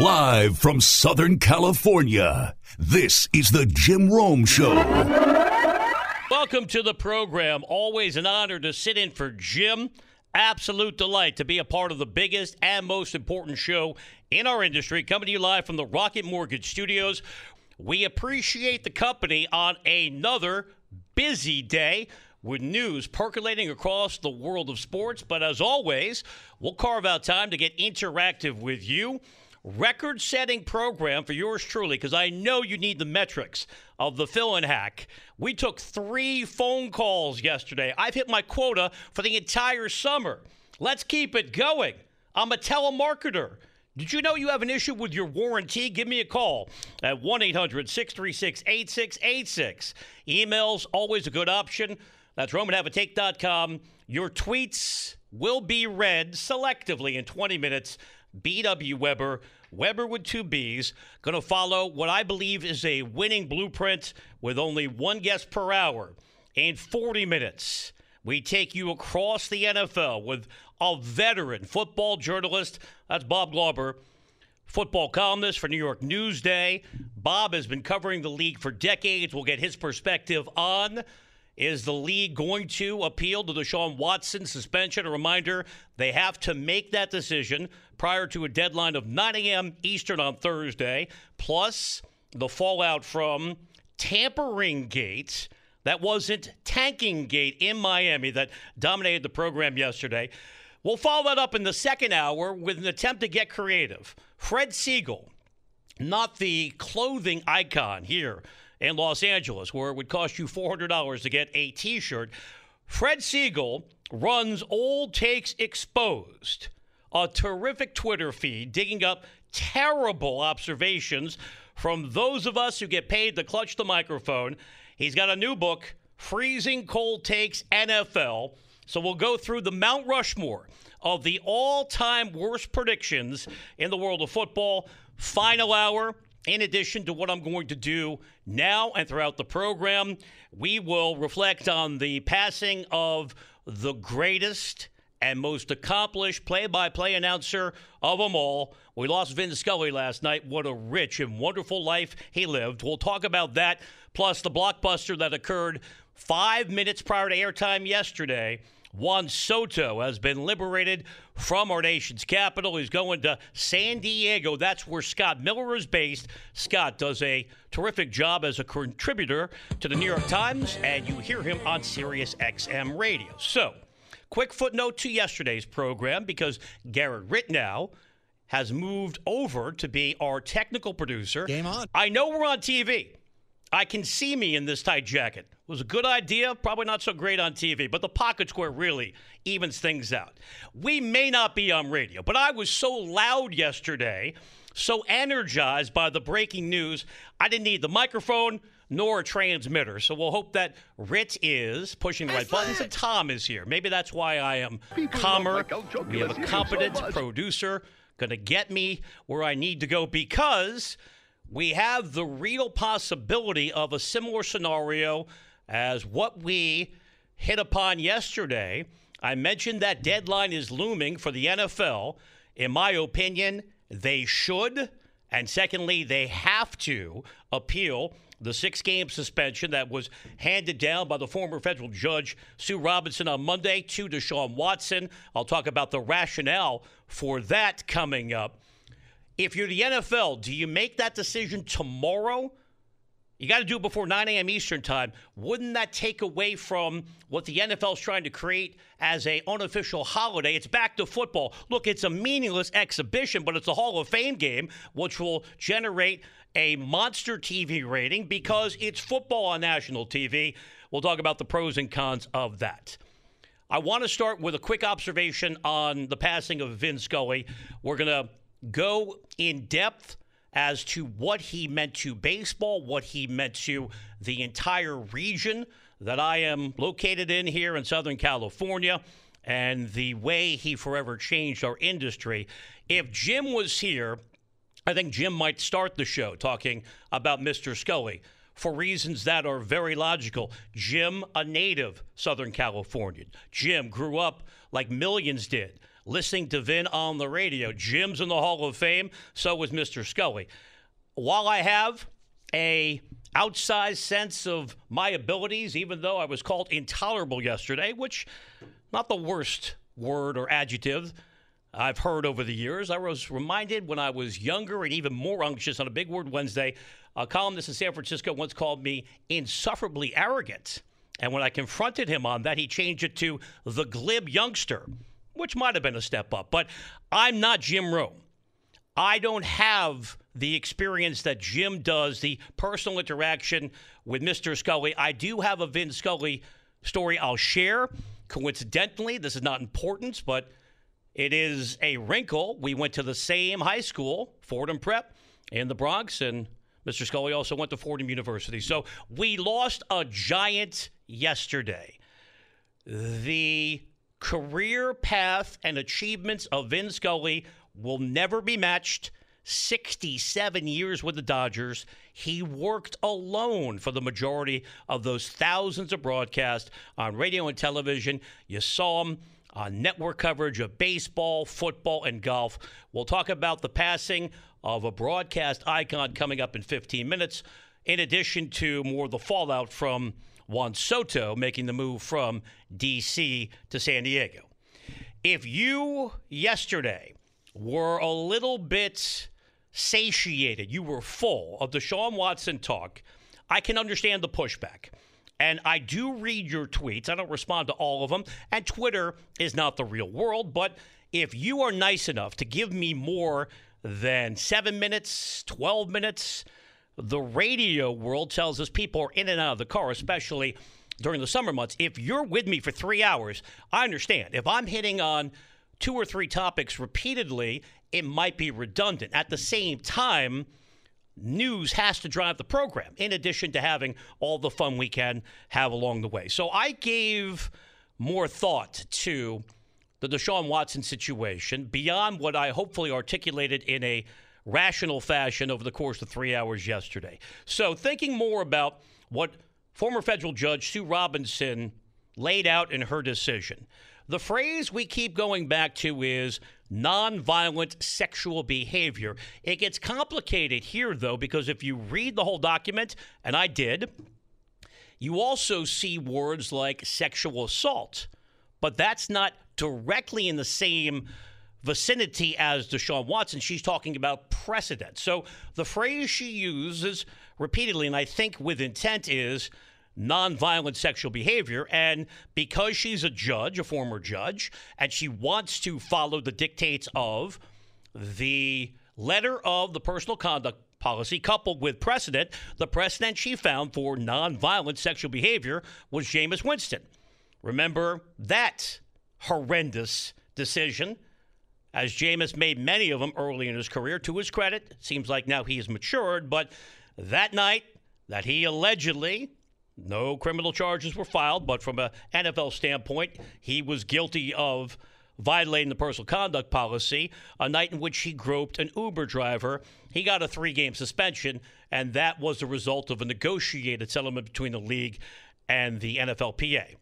Live from Southern California, this is the Jim Rome Show. Welcome to the program. Always an honor to sit in for Jim. Absolute delight to be a part of the biggest and most important show in our industry. Coming to you live from the Rocket Mortgage Studios. We appreciate the company on another busy day with news percolating across the world of sports. But as always, we'll carve out time to get interactive with you record setting program for yours truly because I know you need the metrics of the fill and hack. We took three phone calls yesterday. I've hit my quota for the entire summer. Let's keep it going. I'm a telemarketer. Did you know you have an issue with your warranty? Give me a call at 1 800 636 8686. Emails, always a good option. That's RomanHaveATake.com. Your tweets will be read selectively in 20 minutes B.W. Webber, Webber with two B's, going to follow what I believe is a winning blueprint with only one guest per hour. In 40 minutes, we take you across the NFL with a veteran football journalist. That's Bob Glauber, football columnist for New York Newsday. Bob has been covering the league for decades. We'll get his perspective on is the league going to appeal to the Deshaun Watson suspension? A reminder, they have to make that decision prior to a deadline of 9 a.m. Eastern on Thursday, plus the fallout from tampering gate. That wasn't tanking gate in Miami that dominated the program yesterday. We'll follow that up in the second hour with an attempt to get creative. Fred Segal, not the clothing icon here in Los Angeles, where it would cost you $400 to get a t shirt. Fred Segal runs Old Takes Exposed, a terrific Twitter feed digging up terrible observations from those of us who get paid to clutch the microphone. He's got a new book, Freezing Cold Takes NFL. So we'll go through the Mount Rushmore of the all time worst predictions in the world of football. Final hour, in addition to what I'm going to do now and throughout the program, we will reflect on the passing of the greatest and most accomplished play by play announcer of them all. We lost Vin Scully last night. What a rich and wonderful life he lived. We'll talk about that, plus the blockbuster that occurred five minutes prior to airtime yesterday Juan Soto has been liberated from our nation's capital. He's going to San Diego. That's where Scott Miller is based. Scott does a terrific job as a contributor to the New York Times, and you hear him on Sirius XM radio. So, quick footnote to yesterday's program because Garrett Ritnow has moved over to be our technical producer. Game on. I know we're on TV. I can see me in this tight jacket. Was a good idea, probably not so great on TV, but the pocket square really evens things out. We may not be on radio, but I was so loud yesterday, so energized by the breaking news, I didn't need the microphone nor a transmitter. So we'll hope that Rit is pushing the right buttons and Tom is here. Maybe that's why I am calmer. We have a competent producer going to get me where I need to go because we have the real possibility of a similar scenario as what we hit upon yesterday. I mentioned that deadline is looming for the NFL. In my opinion, they should, and secondly, they have to appeal the six game suspension that was handed down by the former federal judge Sue Robinson on Monday to Deshaun Watson. I'll talk about the rationale for that coming up. If you're the NFL, do you make that decision tomorrow? You got to do it before 9 a.m. Eastern time. Wouldn't that take away from what the NFL is trying to create as a unofficial holiday? It's back to football. Look, it's a meaningless exhibition, but it's a Hall of Fame game, which will generate a monster TV rating because it's football on national TV. We'll talk about the pros and cons of that. I want to start with a quick observation on the passing of Vin Scully. We're going to go in depth as to what he meant to baseball, what he meant to the entire region that I am located in here in Southern California, and the way he forever changed our industry. If Jim was here, I think Jim might start the show talking about Mr. Scully for reasons that are very logical. Jim, a native Southern Californian. Jim grew up like millions did listening to Vin on the radio. Jim's in the Hall of Fame, so was Mr. Scully. While I have a outsized sense of my abilities, even though I was called intolerable yesterday, which not the worst word or adjective I've heard over the years. I was reminded when I was younger and even more anxious on a Big Word Wednesday, a columnist in San Francisco once called me insufferably arrogant. And when I confronted him on that, he changed it to the glib youngster, which might have been a step up. But I'm not Jim Rome. I don't have the experience that Jim does, the personal interaction with Mr. Scully. I do have a Vin Scully story I'll share. Coincidentally, this is not important, but it is a wrinkle. We went to the same high school, Fordham Prep, in the Bronx, and Mr. Scully also went to Fordham University. So we lost a giant yesterday. The career path and achievements of Vin Scully will never be matched. 67 years with the Dodgers. He worked alone for the majority of those thousands of broadcasts on radio and television. You saw him on network coverage of baseball, football, and golf. We'll talk about the passing of a broadcast icon coming up in 15 minutes, in addition to more of the fallout from Juan Soto making the move from D.C. to San Diego. If you yesterday were a little bit satiated, you were full of Deshaun Watson talk, I can understand the pushback. And I do read your tweets. I don't respond to all of them. And Twitter is not the real world. But if you are nice enough to give me more than seven minutes, 12 minutes, the radio world tells us people are in and out of the car, especially during the summer months. If you're with me for three hours, I understand. If I'm hitting on two or three topics repeatedly, it might be redundant. At the same time, news has to drive the program, in addition to having all the fun we can have along the way. So I gave more thought to the Deshaun Watson situation beyond what I hopefully articulated in a rational fashion over the course of three hours yesterday. So, thinking more about what former federal judge Sue Robinson laid out in her decision, the phrase we keep going back to is nonviolent sexual behavior. It gets complicated here, though, because if you read the whole document, and I did, you also see words like sexual assault, but that's not directly in the same vicinity as Deshaun Watson. She's talking about precedent. So the phrase she uses repeatedly, and I think with intent, is nonviolent sexual behavior. And because she's a judge, a former judge, and she wants to follow the dictates of the letter of the personal conduct policy coupled with precedent, the precedent she found for nonviolent sexual behavior was Jameis Winston. Remember that horrendous decision as Jameis made many of them early in his career. To his credit, seems like now he has matured, but that night that he allegedly, no criminal charges were filed, but from an NFL standpoint, he was guilty of violating the personal conduct policy, a night in which he groped an Uber driver. He got a three game suspension, and that was the result of a negotiated settlement between the league and the NFLPA.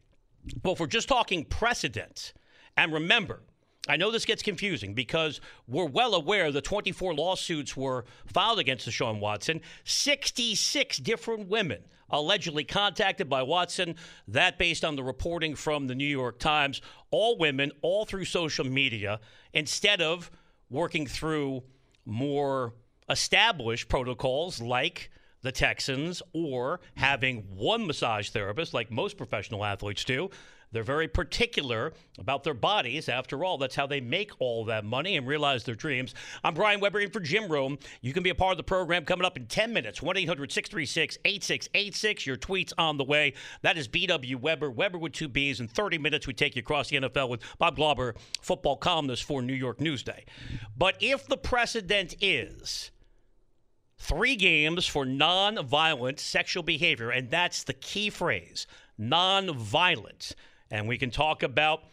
Well, if we're just talking precedent, and remember, I know this gets confusing because we're well aware the 24 lawsuits were filed against Deshaun Watson. 66 different women allegedly contacted by Watson. That based on the reporting from the New York Times. All women, all through social media, instead of working through more established protocols like the Texans or having one massage therapist like most professional athletes do. They're very particular about their bodies. After all, that's how they make all that money and realize their dreams. I'm Brian Webber in for Jim Rome. You can be a part of the program coming up in 10 minutes. 1 800 636 8686. Your tweets on the way. That is BW Webber, Webber with two B's. In 30 minutes, we take you across the NFL with Bob Glauber, football columnist for New York Newsday. But if the precedent is three games for non-violent sexual behavior, and that's the key phrase non-violent. And we can talk about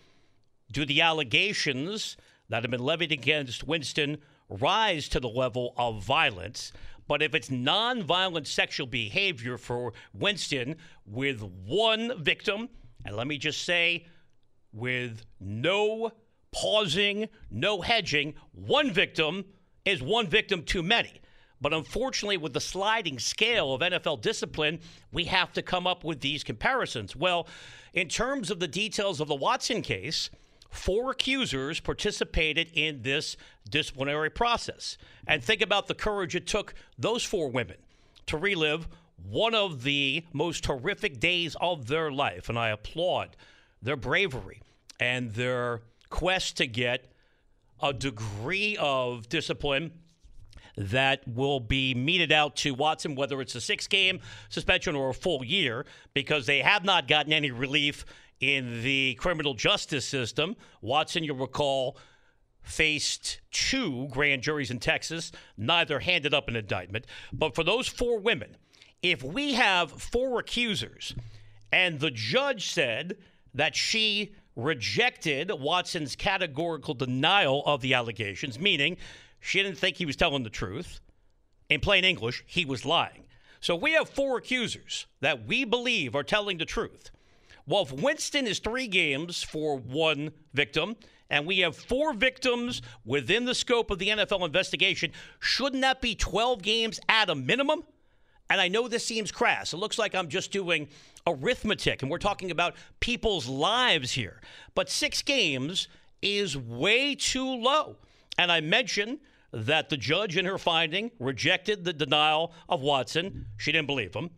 do the allegations that have been levied against Winston rise to the level of violence? But if it's nonviolent sexual behavior for Winston with one victim, and let me just say, with no pausing, no hedging, one victim is one victim too many. But unfortunately, with the sliding scale of NFL discipline, we have to come up with these comparisons. Well, in terms of the details of the Watson case, four accusers participated in this disciplinary process. And think about the courage it took those four women to relive one of the most horrific days of their life. And I applaud their bravery and their quest to get a degree of discipline that will be meted out to Watson, whether it's a six game suspension or a full year, because they have not gotten any relief in the criminal justice system. Watson, you'll recall, faced two grand juries in Texas, neither handed up an indictment. But for those four women, if we have four accusers and the judge said that she rejected Watson's categorical denial of the allegations, meaning she didn't think he was telling the truth. In plain English, he was lying. So we have four accusers that we believe are telling the truth. Well, if Winston is three games for one victim, and we have four victims within the scope of the NFL investigation, shouldn't that be 12 games at a minimum? And I know this seems crass. It looks like I'm just doing arithmetic, and we're talking about people's lives here. But six games is way too low. And I mentioned that the judge in her finding rejected the denial of Watson. She didn't believe him.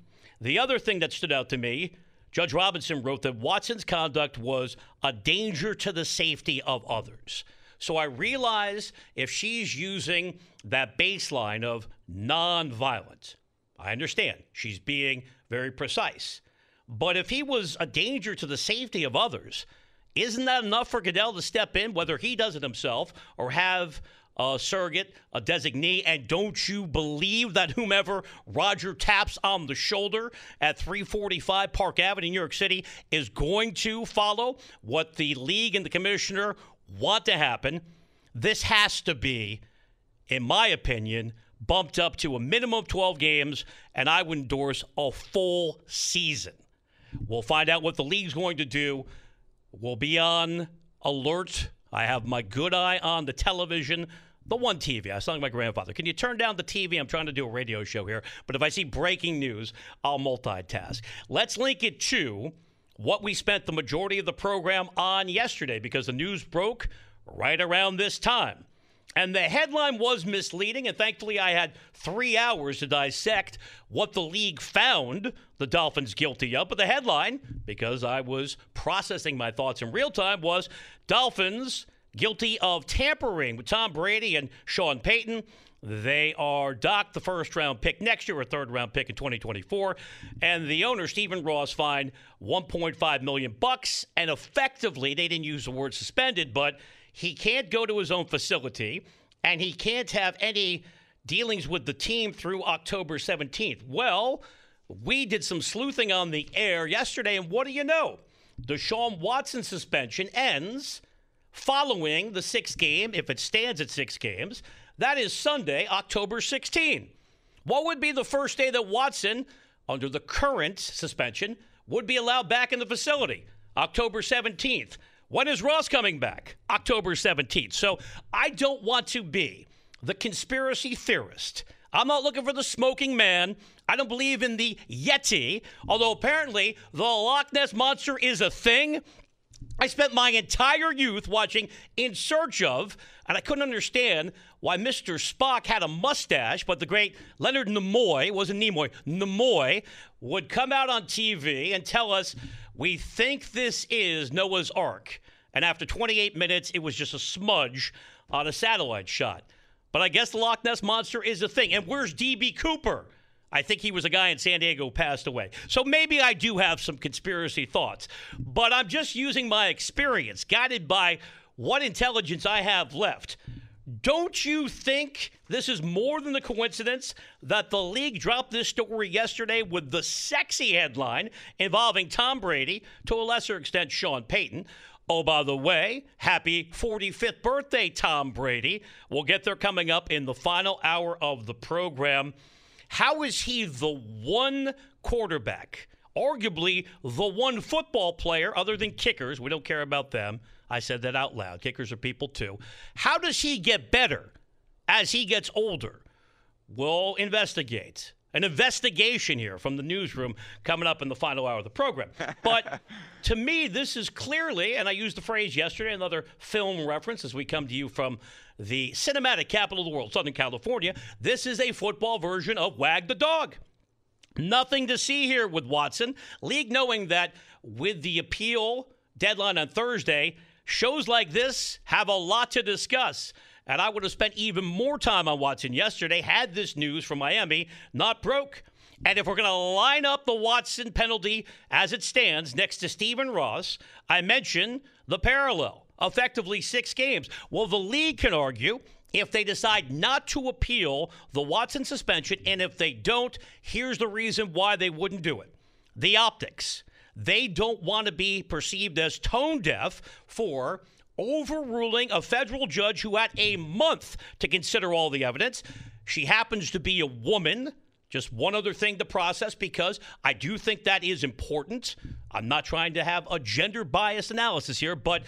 The other thing that stood out to me, Judge Robinson wrote that Watson's conduct was a danger to the safety of others. So I realize if she's using that baseline of nonviolent, I understand she's being very precise. But if he was a danger to the safety of others, isn't that enough for Goodell to step in, whether he does it himself or have a surrogate, a designee, and don't you believe that whomever Roger taps on the shoulder at 345 Park Avenue, in New York City, is going to follow what the league and the commissioner want to happen? This has to be, in my opinion, bumped up to a minimum of 12 games, and I would endorse a full season. We'll find out what the league's going to do. We'll be on alert. I have my good eye on the television, the one TV. I sound like my grandfather. Can you turn down the TV? I'm trying to do a radio show here. But if I see breaking news, I'll multitask. Let's link it to what we spent the majority of the program on yesterday because the news broke right around this time. And the headline was misleading, and thankfully I had three hours to dissect what the league found the Dolphins guilty of. But the headline, because I was processing my thoughts in real time, was Dolphins guilty of tampering with Tom Brady and Sean Payton. They are docked the first round pick next year, a third round pick in 2024, and the owner Stephen Ross fined 1.5 million bucks. And effectively, they didn't use the word suspended, but he can't go to his own facility and he can't have any dealings with the team through October 17th. Well, we did some sleuthing on the air yesterday, and what do you know? Deshaun Watson suspension ends following the sixth game, if it stands at six games. That is Sunday, October 16. What would be the first day that Watson, under the current suspension, would be allowed back in the facility? October 17th. When is Ross coming back? October 17th. So I don't want to be the conspiracy theorist. I'm not looking for the smoking man. I don't believe in the Yeti, although apparently the Loch Ness Monster is a thing. I spent my entire youth watching In Search of, and I couldn't understand why Mr. Spock had a mustache, but the great Leonard Nimoy, wasn't Nimoy, Nimoy, would come out on TV and tell us we think this is Noah's Ark. And after 28 minutes, it was just a smudge on a satellite shot. But I guess the Loch Ness Monster is a thing. And where's D.B. Cooper? I think he was a guy in San Diego who passed away. So maybe I do have some conspiracy thoughts. But I'm just using my experience, guided by what intelligence I have left. Don't you think this is more than a coincidence that the league dropped this story yesterday with the sexy headline involving Tom Brady, to a lesser extent, Sean Payton? Oh, by the way, happy 45th birthday, Tom Brady. We'll get there coming up in the final hour of the program. How is he the one quarterback, arguably the one football player, other than kickers, we don't care about them, I said that out loud. Kickers are people too. How does he get better as he gets older? We'll investigate. An investigation here from the newsroom coming up in the final hour of the program. But to me, this is clearly, and I used the phrase yesterday, another film reference as we come to you from the cinematic capital of the world, Southern California. This is a football version of Wag the Dog. Nothing to see here with Watson. League knowing that with the appeal deadline on Thursday, shows like this have a lot to discuss. And I would have spent even more time on Watson yesterday had this news from Miami not broke. And if we're going to line up the Watson penalty as it stands next to Stephen Ross, I mentioned the parallel, effectively six games. Well, the league can argue if they decide not to appeal the Watson suspension, and if they don't, here's the reason why they wouldn't do it the optics. They don't want to be perceived as tone deaf for overruling a federal judge who had a month to consider all the evidence. She happens to be a woman. Just one other thing to process because I do think that is important. I'm not trying to have a gender bias analysis here, but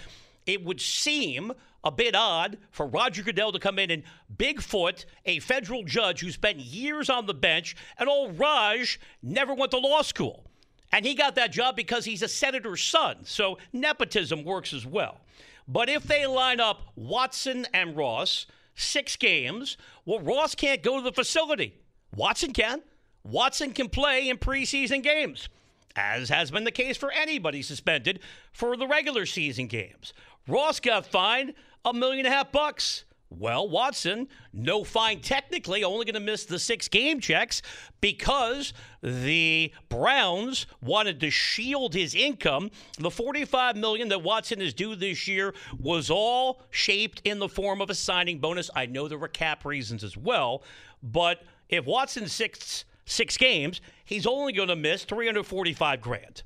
it would seem a bit odd for Roger Goodell to come in and Bigfoot a federal judge who spent years on the bench, and old Raj never went to law school. And he got that job because he's a senator's son. So nepotism works as well. But if they line up Watson and Ross, six games, well, Ross can't go to the facility. Watson can. Watson can play in preseason games, as has been the case for anybody suspended for the regular season games. Ross got fined a million and a half bucks. Well, Watson, no fine technically, only going to miss the six game checks because the Browns wanted to shield his income. The 45 million that Watson is due this year was all shaped in the form of a signing bonus. I know there were cap reasons as well, but if Watson six six games, he's only going to miss 345 grand.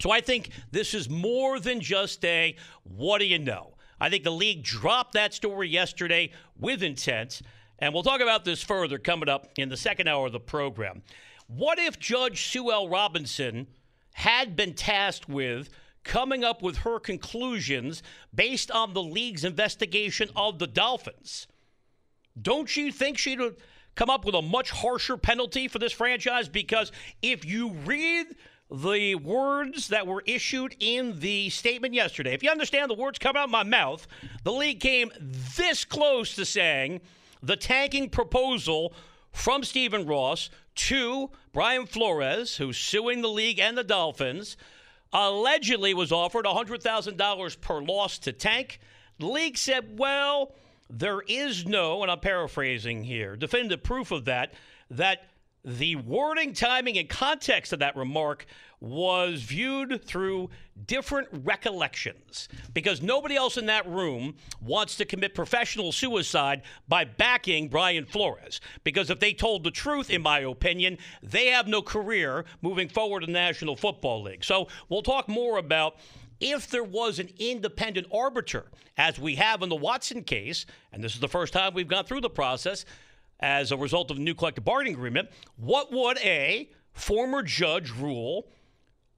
So I think this is more than just a what do you know? I think the league dropped that story yesterday with intent. And we'll talk about this further coming up in the second hour of the program. What if Judge Sue L. Robinson had been tasked with coming up with her conclusions based on the league's investigation of the Dolphins? Don't you think she'd come up with a much harsher penalty for this franchise? Because if you read the words that were issued in the statement yesterday. If you understand the words coming out of my mouth, the league came this close to saying the tanking proposal from Stephen Ross to Brian Flores, who's suing the league and the Dolphins, allegedly was offered $100,000 per loss to tank. The league said, well, there is no, and I'm paraphrasing here, definitive proof of that, that the wording, timing, and context of that remark was viewed through different recollections because nobody else in that room wants to commit professional suicide by backing Brian Flores. Because if they told the truth, in my opinion, they have no career moving forward in the National Football League. So we'll talk more about if there was an independent arbiter, as we have in the Watson case, and this is the first time we've gone through the process as a result of the new collective bargaining agreement, what would a former judge rule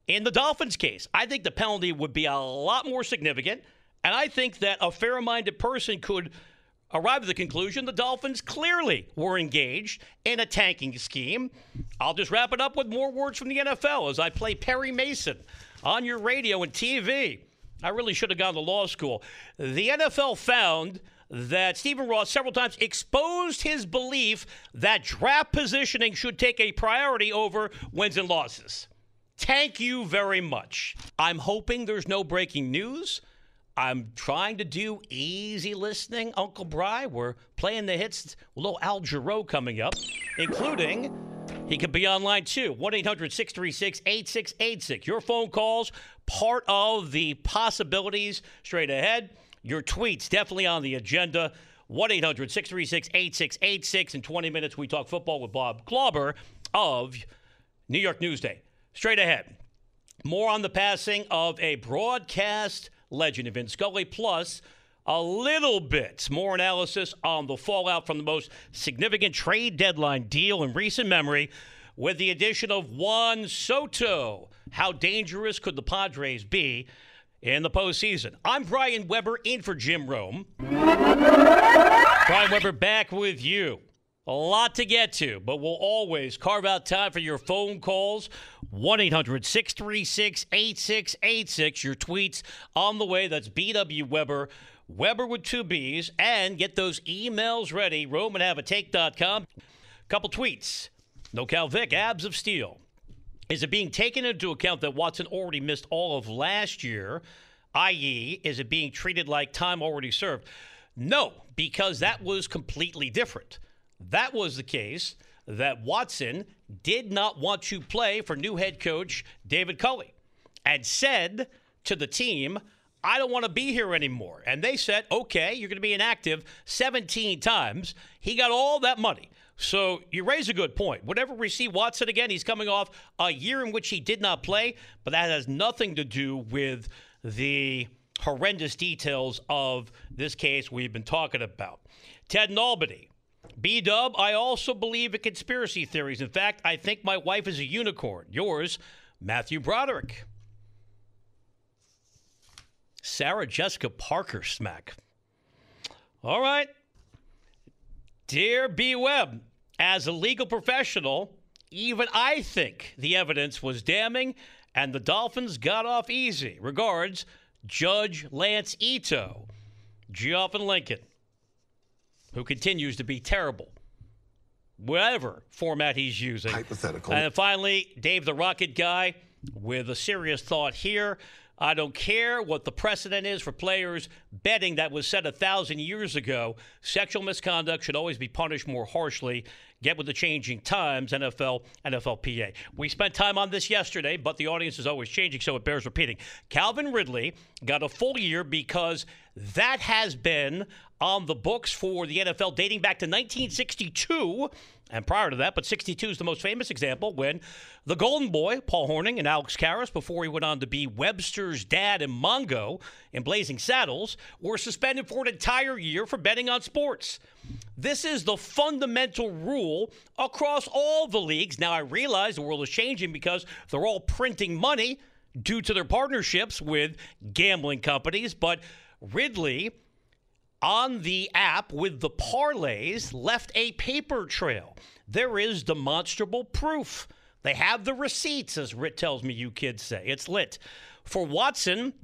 in the Dolphins case? I think the penalty would be a lot more significant, and I think that a fair minded person could arrive at the conclusion the Dolphins clearly were engaged in a tanking scheme. I'll just wrap it up with more words from the NFL as I play Perry Mason on your radio and TV. I really should have gone to law school. The NFL found that Stephen Ross several times exposed his belief that draft positioning should take a priority over wins and losses. Thank you very much. I'm hoping there's no breaking news. I'm trying to do easy listening, Uncle Bry. We're playing the hits. A little Al Jarreau coming up, including he could be online too. 1 800 636 8686. Your phone calls, part of the possibilities straight ahead. Your tweets definitely on the agenda. 1 800 636 8686. In 20 minutes, we talk football with Bob Glauber of New York Newsday. Straight ahead. More on the passing of a broadcast legend, Vin Scully, plus a little bit more analysis on the fallout from the most significant trade deadline deal in recent memory with the addition of Juan Soto. How dangerous could the Padres be? In the postseason. I'm Brian Webber in for Jim Rome. Brian Webber back with you. A lot to get to, but we'll always carve out time for your phone calls. 1 800 636 8686. Your tweets on the way. That's BW Webber. Webber with two B's. And get those emails ready. RomanHaveAtake.com. Couple tweets. No Cal Vic, abs of steel. Is it being taken into account that Watson already missed all of last year? I.e., is it being treated like time already served? No, because that was completely different. That was the case that Watson did not want to play for new head coach David Culley and said to the team, I don't want to be here anymore. And they said, okay, you're going to be inactive 17 times. He got all that money. So you raise a good point. Whatever we see Watson again, he's coming off a year in which he did not play, but that has nothing to do with the horrendous details of this case we've been talking about. Ted and Albany B Dub, I also believe in conspiracy theories. In fact, I think my wife is a unicorn. Yours, Matthew Broderick. Sarah Jessica Parker smack. All right. Dear B Webb, as a legal professional, even I think the evidence was damning and the Dolphins got off easy. Regards, Judge Lance Ito, Geoff and Lincoln who continues to be terrible, whatever format he's using. Hypothetical. And finally, Dave the Rocket Guy with a serious thought here. I don't care what the precedent is for players betting that was said a thousand years ago. Sexual misconduct should always be punished more harshly. Get with the changing times, NFL, NFLPA. We spent time on this yesterday, but the audience is always changing, so it bears repeating. Calvin Ridley got a full year because that has been on the books for the NFL dating back to 1962 and prior to that, but 62 is the most famous example when the Golden Boy, Paul Hornung and Alex Karras, before he went on to be Webster's dad and Mongo in Blazing Saddles, were suspended for an entire year for betting on sports. This is the fundamental rule across all the leagues. Now, I realize the world is changing because they're all printing money due to their partnerships with gambling companies, but Ridley on the app with the parlays left a paper trail. There is demonstrable proof. They have the receipts, as Rit tells me you kids say. It's lit. For Watson,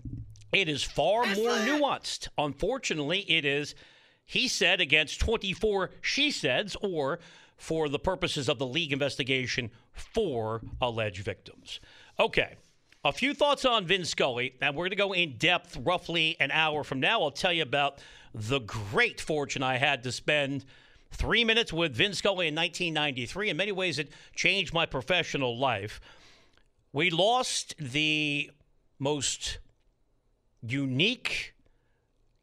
it is far more nuanced. Unfortunately, it is he said against 24 she said's, or for the purposes of the league investigation, four alleged victims. Okay. A few thoughts on Vin Scully, and we're going to go in depth roughly an hour from now. I'll tell you about the great fortune I had to spend three minutes with Vin Scully in 1993. In many ways, it changed my professional life. We lost the most unique,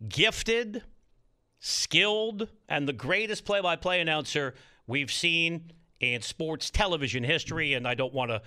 gifted, skilled, and the greatest play by play announcer we've seen in sports television history. And I don't want to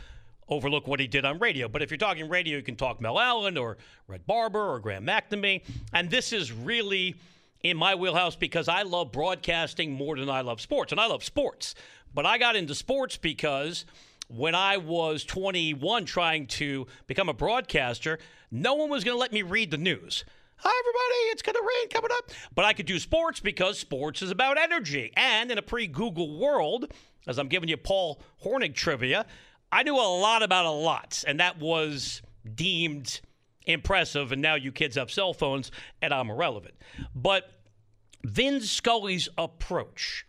overlook what he did on radio. But if you're talking radio, you can talk Mel Allen or Red Barber or Graham McNamee. And this is really in my wheelhouse because I love broadcasting more than I love sports. And I love sports. But I got into sports because when I was 21 trying to become a broadcaster, no one was going to let me read the news. Hi, everybody, it's going to rain coming up. But I could do sports because sports is about energy. And in a pre Google world, as I'm giving you Paul Hornung trivia, I knew a lot about a lot. And that was deemed impressive. And now you kids have cell phones and I'm irrelevant. But Vin Scully's approach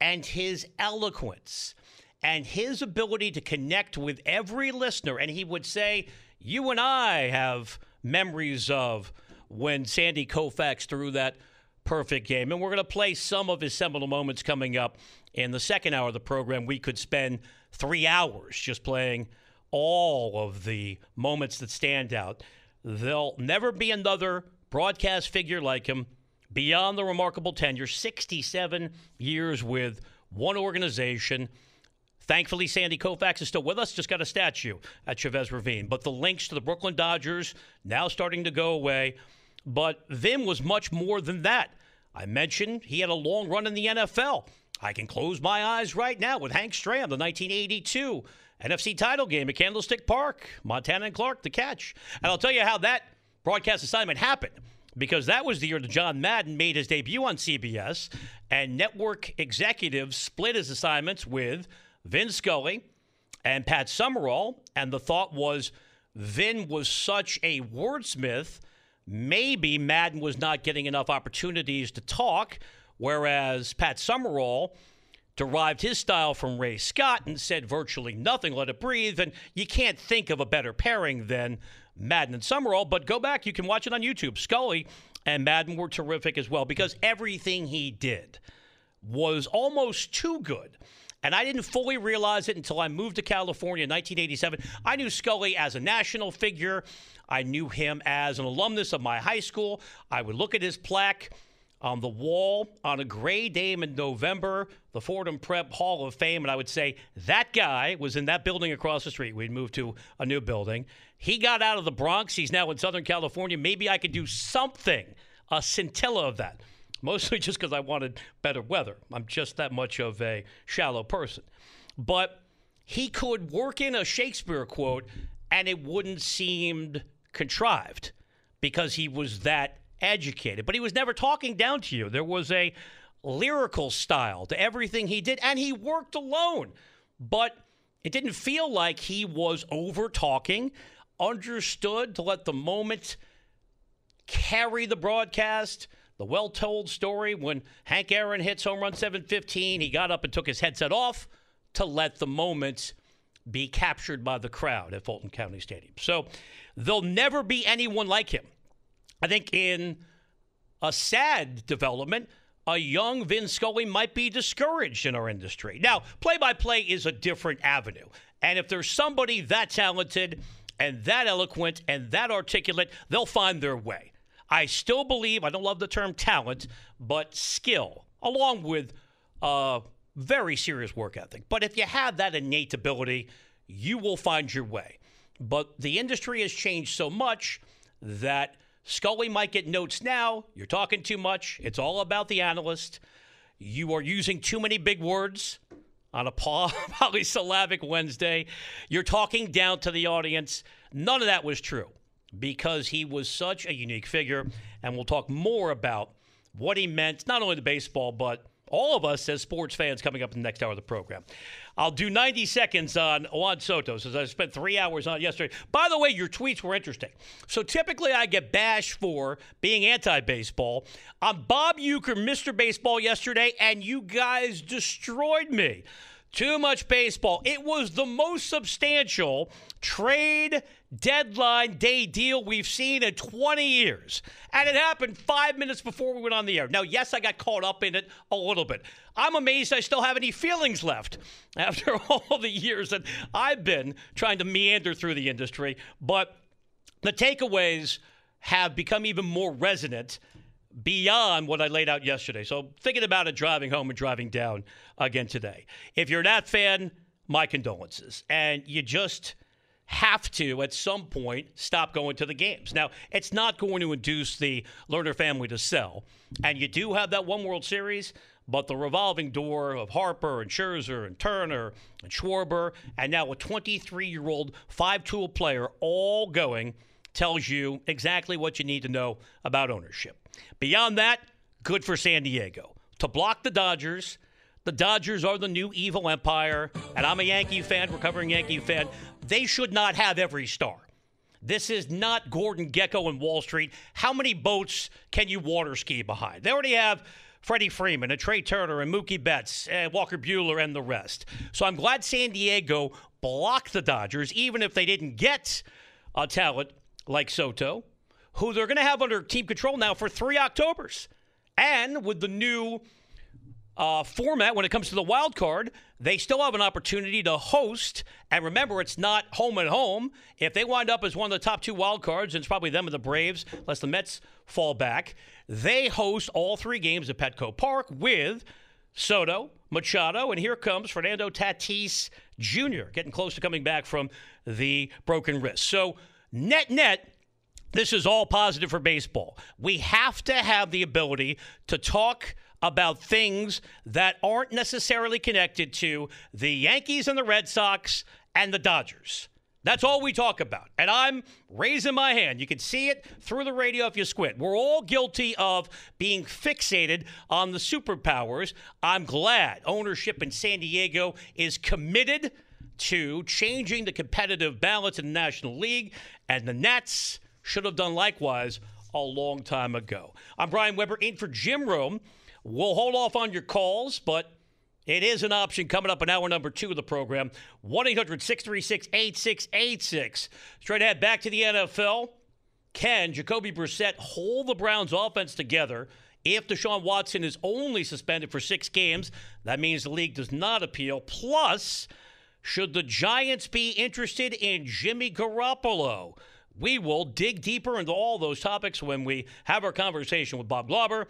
and his eloquence and his ability to connect with every listener, and he would say, You and I have memories of when Sandy Koufax threw that perfect game. And we're going to play some of his seminal moments coming up in the second hour of the program. We could spend three hours just playing all of the moments that stand out. There'll never be another broadcast figure like him beyond the remarkable tenure 67 years with one organization. Thankfully, Sandy Koufax is still with us, just got a statue at Chavez Ravine. But the links to the Brooklyn Dodgers now starting to go away. But Vin was much more than that. I mentioned he had a long run in the NFL. I can close my eyes right now with Hank Stram, the 1982 NFC title game at Candlestick Park, Montana and Clark, the catch. And I'll tell you how that broadcast assignment happened because that was the year that John Madden made his debut on CBS, and network executives split his assignments with Vin Scully and Pat Summerall. And the thought was Vin was such a wordsmith, maybe Madden was not getting enough opportunities to talk, whereas Pat Summerall derived his style from Ray Scott and said virtually nothing, let it breathe. And you can't think of a better pairing than Madden and Summerall, but go back. You can watch it on YouTube. Scully and Madden were terrific as well because everything he did was almost too good. And I didn't fully realize it until I moved to California in 1987. I knew Scully as a national figure. I knew him as an alumnus of my high school. I would look at his plaque on the wall on a gray day in November, the Fordham Prep Hall of Fame, and I would say that guy was in that building across the street. We'd moved to a new building. He got out of the Bronx. He's now in Southern California. Maybe I could do something, a scintilla of that. Mostly just because I wanted better weather. I'm just that much of a shallow person. But he could work in a Shakespeare quote and it wouldn't seem contrived because he was that educated, but he was never talking down to you. There was a lyrical style to everything he did, and he worked alone. But it didn't feel like he was over talking, understood to let the moment carry the broadcast. The well told story when Hank Aaron hits home run 715, he got up and took his headset off to let the moments be captured by the crowd at Fulton County Stadium. So there'll never be anyone like him. I think in a sad development, a young Vin Scully might be discouraged in our industry. Now, play by play is a different avenue. And if there's somebody that talented and that eloquent and that articulate, they'll find their way. I still believe, I don't love the term talent, but skill, along with a very serious work ethic. But if you have that innate ability, you will find your way. But the industry has changed so much that Scully might get notes now. You're talking too much. It's all about the analyst. You are using too many big words on a polysyllabic Wednesday. You're talking down to the audience. None of that was true because he was such a unique figure. And we'll talk more about what he meant, not only to baseball, but all of us as sports fans coming up in the next hour of the program. I'll do 90 seconds on Juan Soto since I spent three hours on yesterday. By the way, your tweets were interesting. So typically I get bashed for being anti baseball. I'm Bob Uecker, Mr. Baseball, yesterday, and you guys destroyed me. Too much baseball. It was the most substantial trade deadline day deal we've seen in 20 years. And it happened five minutes before we went on the air. Now, yes, I got caught up in it a little bit. I'm amazed I still have any feelings left after all the years that I've been trying to meander through the industry. But the takeaways have become even more resonant beyond what I laid out yesterday. So, thinking about it driving home and driving down again today. If you're that fan, my condolences. And you just have to, at some point, stop going to the games. Now, it's not going to induce the Lerner family to sell. And you do have that one World Series, but the revolving door of Harper and Scherzer and Turner and Schwarber, and now a 23 year old five tool player all going tells you exactly what you need to know about ownership. Beyond that, good for San Diego. To block the Dodgers, the Dodgers are the new evil empire, and I'm a Yankee fan, recovering Yankee fan. They should not have every star. This is not Gordon Gekko and Wall Street. How many boats can you water ski behind? They already have Freddie Freeman and Trea Turner and Mookie Betts and Walker Buehler and the rest. So I'm glad San Diego blocked the Dodgers, even if they didn't get a talent like Soto, who they're going to have under team control now for three Octobers. And with the new uh, format when it comes to the wild card, they still have an opportunity to host. And remember, it's not home and home. If they wind up as one of the top two wild cards, and it's probably them and the Braves, unless the Mets fall back, they host all three games at Petco Park with Soto, Machado, and here comes Fernando Tatis Jr., getting close to coming back from the broken wrist. So, net net, this is all positive for baseball. We have to have the ability to talk about things that aren't necessarily connected to the Yankees and the Red Sox and the Dodgers. That's all we talk about. And I'm raising my hand. You can see it through the radio if you squint. We're all guilty of being fixated on the superpowers. I'm glad ownership in San Diego is committed to changing the competitive balance in the National League, and the Mets should have done likewise a long time ago. I'm Brian Webber in for Jim Rome. We'll hold off on your calls, but it is an option coming up in hour number two of the program. 1 800 636 8686. Straight ahead back to the NFL. Can Jacoby Brissett hold the Browns' offense together if Deshaun Watson is only suspended for six games? That means the league does not appeal. Plus, should the Giants be interested in Jimmy Garoppolo? We will dig deeper into all those topics when we have our conversation with Bob Glauber.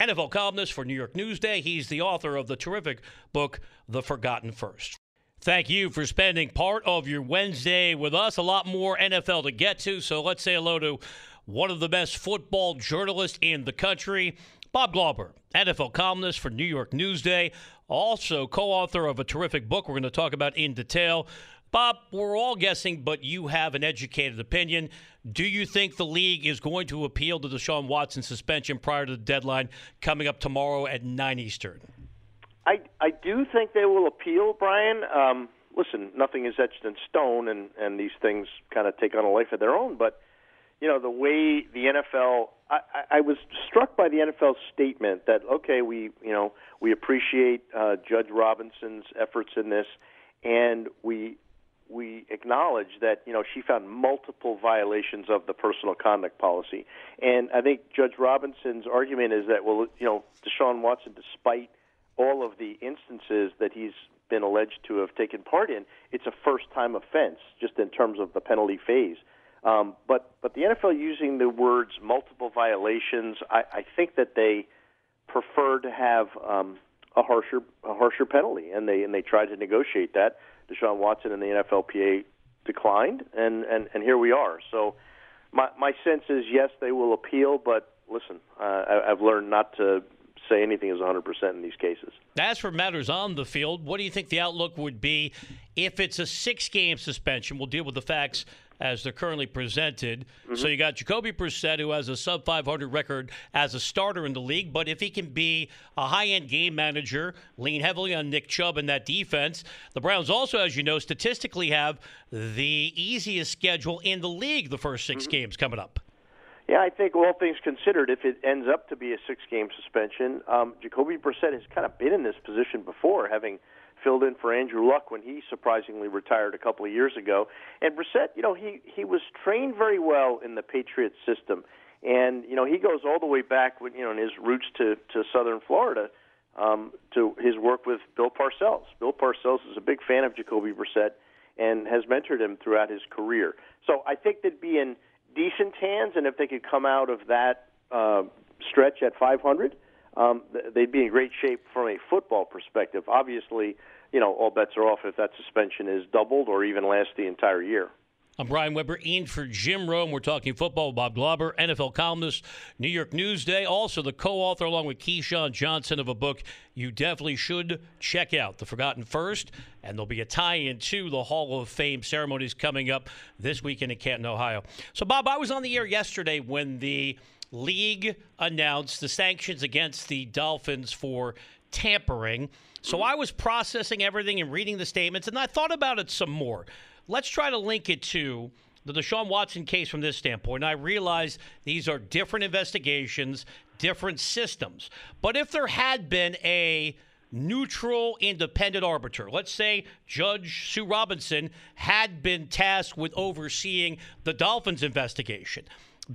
NFL columnist for New York Newsday. He's the author of the terrific book, The Forgotten First. Thank you for spending part of your Wednesday with us. A lot more NFL to get to, so let's say hello to one of the best football journalists in the country, Bob Glauber, NFL columnist for New York Newsday, also co author of a terrific book we're going to talk about in detail. Bob, we're all guessing, but you have an educated opinion. Do you think the league is going to appeal to Deshaun Watson suspension prior to the deadline coming up tomorrow at 9 Eastern? I, I do think they will appeal, Brian. Um, listen, nothing is etched in stone, and, and these things kind of take on a life of their own. But, you know, the way the NFL, I, I was struck by the NFL's statement that, okay, we, you know, we appreciate uh, Judge Robinson's efforts in this, and we we acknowledge that you know she found multiple violations of the personal conduct policy, and I think Judge Robinson's argument is that well, you know, Deshaun Watson, despite all of the instances that he's been alleged to have taken part in, it's a first-time offense, just in terms of the penalty phase. Um, but but the NFL using the words multiple violations, I, I think that they prefer to have um, a harsher a harsher penalty, and they and they tried to negotiate that. Deshaun Watson and the NFLPA declined, and, and, and here we are. So my, my sense is yes, they will appeal, but listen, uh, I, I've learned not to say anything is 100% in these cases. As for matters on the field, what do you think the outlook would be if it's a six game suspension? We'll deal with the facts as they're currently presented. Mm-hmm. So you got Jacoby Brissett, who has a sub 500 record as a starter in the league, but if he can be a high end game manager, lean heavily on Nick Chubb in that defense, the Browns also, as you know, statistically have the easiest schedule in the league the first 6 mm-hmm. games coming up. Yeah, I think all things considered, if it ends up to be a six-game suspension, um, Jacoby Brissett has kind of been in this position before, having – filled in for Andrew Luck when he surprisingly retired a couple of years ago. And Brissett, you know, he he was trained very well in the Patriot system, and you know he goes all the way back, with, you know, in his roots to to Southern Florida, um, to his work with Bill Parcells. Bill Parcells is a big fan of Jacoby Brissett and has mentored him throughout his career. So I think they'd be in decent hands, and if they could come out of that uh, stretch at 500, um, they'd be in great shape from a football perspective. Obviously, you know, all bets are off if that suspension is doubled or even lasts the entire year. I'm Brian Webber, in for Jim Rome. We're talking football with Bob Glauber, NFL columnist, New York Newsday, also the co-author along with Keyshawn Johnson of a book you definitely should check out, The Forgotten First, and there'll be a tie-in to the Hall of Fame ceremonies coming up this weekend in Canton, Ohio. So, Bob, I was on the air yesterday when the league announced the sanctions against the Dolphins for tampering. So I was processing everything and reading the statements, and I thought about it some more. Let's try to link it to the Deshaun Watson case from this standpoint. And I realize these are different investigations, different systems. But if there had been a neutral, independent arbiter. Let's say Judge Sue Robinson had been tasked with overseeing the Dolphins investigation.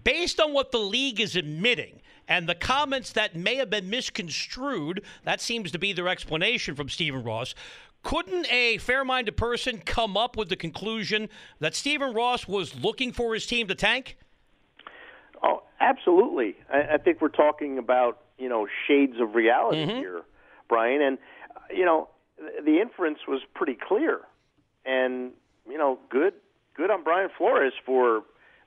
Based on what the league is admitting, and the comments that may have been misconstrued, that seems to be their explanation from Stephen Ross. Couldn't a fair minded person come up with the conclusion that Stephen Ross was looking for his team to tank? Oh, absolutely. I, I think we're talking about, you know, shades of reality mm-hmm. here, Brian. And, you know, the inference was pretty clear. And, you know, good good on Brian Flores for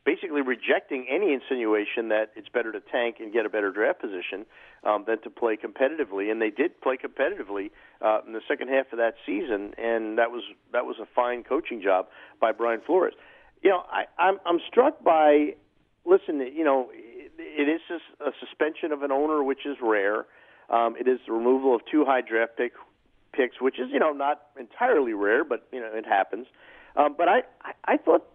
basically rejecting any insinuation that it's better to tank and get a better draft position um, than to play competitively. And they did play competitively uh, in the second half of that season, and that was that was a fine coaching job by Brian Flores. You know, I, I'm I'm struck by. Listen, you know, it, it is a, suspension of an owner, which is rare. Um, it is the removal of two high draft pick, picks, which is you know not entirely rare, but you know it happens. Um, but I, I I thought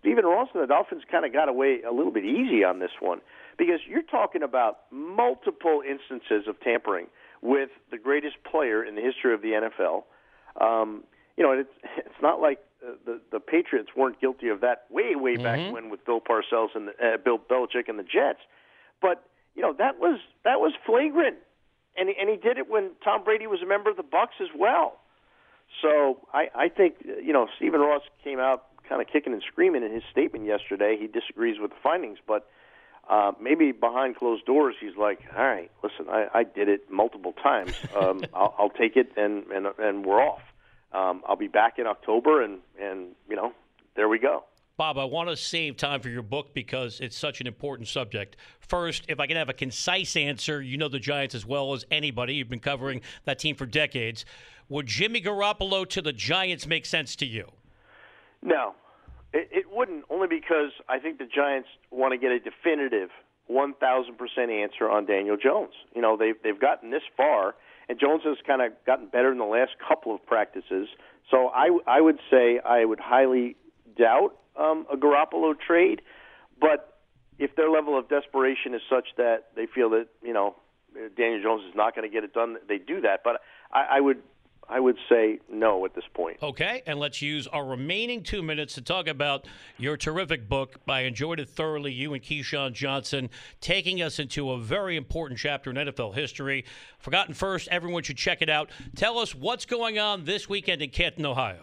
Stephen Ross and the Dolphins kind of got away a little bit easy on this one because you're talking about multiple instances of tampering with the greatest player in the history of the NFL. Um, you know, it's it's not like the the Patriots weren't guilty of that way way mm-hmm. back when with Bill Parcells and the, uh, Bill Belichick and the Jets, but you know that was that was flagrant, and and he did it when Tom Brady was a member of the Bucs as well. So I I think you know Stephen Ross came out kind of kicking and screaming in his statement yesterday. He disagrees with the findings, but uh, maybe behind closed doors, he's like, "All right, listen, I, I did it multiple times. Um, I'll, I'll take it, and and and we're off. Um, I'll be back in October, and and you know, there we go." Bob, I want to save time for your book because it's such an important subject. First, if I can have a concise answer, you know the Giants as well as anybody. You've been covering that team for decades. Would Jimmy Garoppolo to the Giants make sense to you? No, it, it wouldn't. Only because I think the Giants want to get a definitive, one thousand percent answer on Daniel Jones. You know, they've they've gotten this far, and Jones has kind of gotten better in the last couple of practices. So I I would say I would highly doubt um, a Garoppolo trade, but if their level of desperation is such that they feel that you know Daniel Jones is not going to get it done, they do that. But I, I would I would say no at this point. Okay, and let's use our remaining two minutes to talk about your terrific book. I enjoyed it thoroughly. You and Keyshawn Johnson taking us into a very important chapter in NFL history. Forgotten First, everyone should check it out. Tell us what's going on this weekend in Canton, Ohio.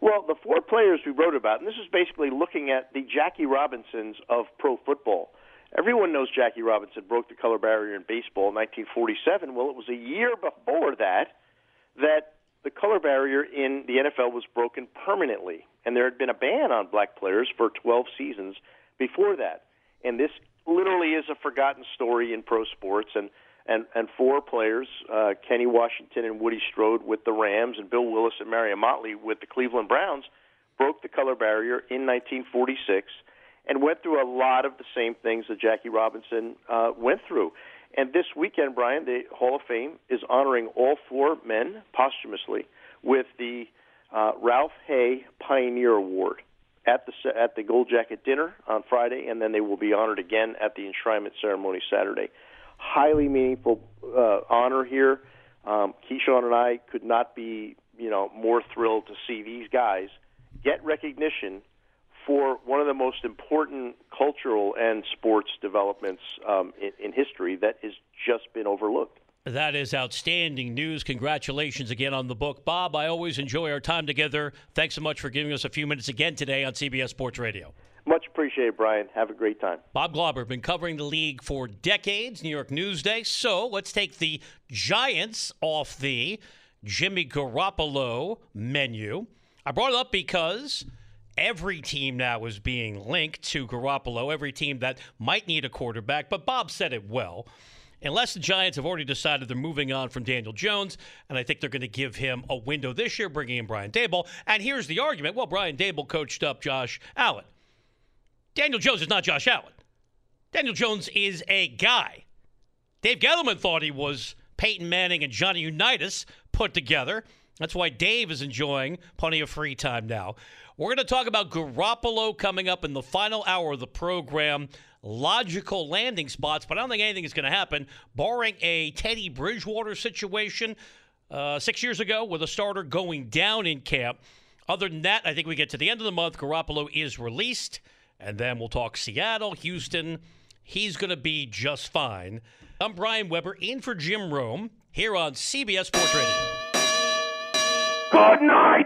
Well, the four players we wrote about, and this is basically looking at the Jackie Robinsons of pro football. Everyone knows Jackie Robinson broke the color barrier in baseball in 1947. Well, it was a year before that that the color barrier in the NFL was broken permanently, and there had been a ban on black players for 12 seasons before that. And this literally is a forgotten story in pro sports. And and and four players, uh, Kenny Washington and Woody Strode with the Rams, and Bill Willis and Marion Motley with the Cleveland Browns, broke the color barrier in 1946 and went through a lot of the same things that Jackie Robinson uh, went through. And this weekend, Brian, the Hall of Fame is honoring all four men posthumously with the uh, Ralph Hay Pioneer Award at the at the Gold Jacket dinner on Friday, and then they will be honored again at the enshrinement ceremony Saturday. Highly meaningful uh, honor here. Um, Keyshawn and I could not be, you know, more thrilled to see these guys get recognition for one of the most important cultural and sports developments um, in, in history that has just been overlooked. That is outstanding news. Congratulations again on the book. Bob, I always enjoy our time together. Thanks so much for giving us a few minutes again today on CBS Sports Radio. Much appreciated, Brian. Have a great time. Bob Glauber, been covering the league for decades, New York Newsday. So let's take the Giants off the Jimmy Garoppolo menu. I brought it up because every team now is being linked to Garoppolo, every team that might need a quarterback. But Bob said it well. Unless the Giants have already decided they're moving on from Daniel Jones, and I think they're going to give him a window this year, bringing in Brian Daboll. And here's the argument: well, Brian Daboll coached up Josh Allen. Daniel Jones is not Josh Allen. Daniel Jones is a guy. Dave Gettleman thought he was Peyton Manning and Johnny Unitas put together. That's why Dave is enjoying plenty of free time now. We're going to talk about Garoppolo coming up in the final hour of the program. Logical landing spots, but I don't think anything is going to happen, barring a Teddy Bridgewater situation uh, six years ago with a starter going down in camp. Other than that, I think we get to the end of the month. Garoppolo is released, and then we'll talk Seattle, Houston. He's going to be just fine. I'm Brian Webber, in for Jim Rome, here on CBS Sports Radio. Good night,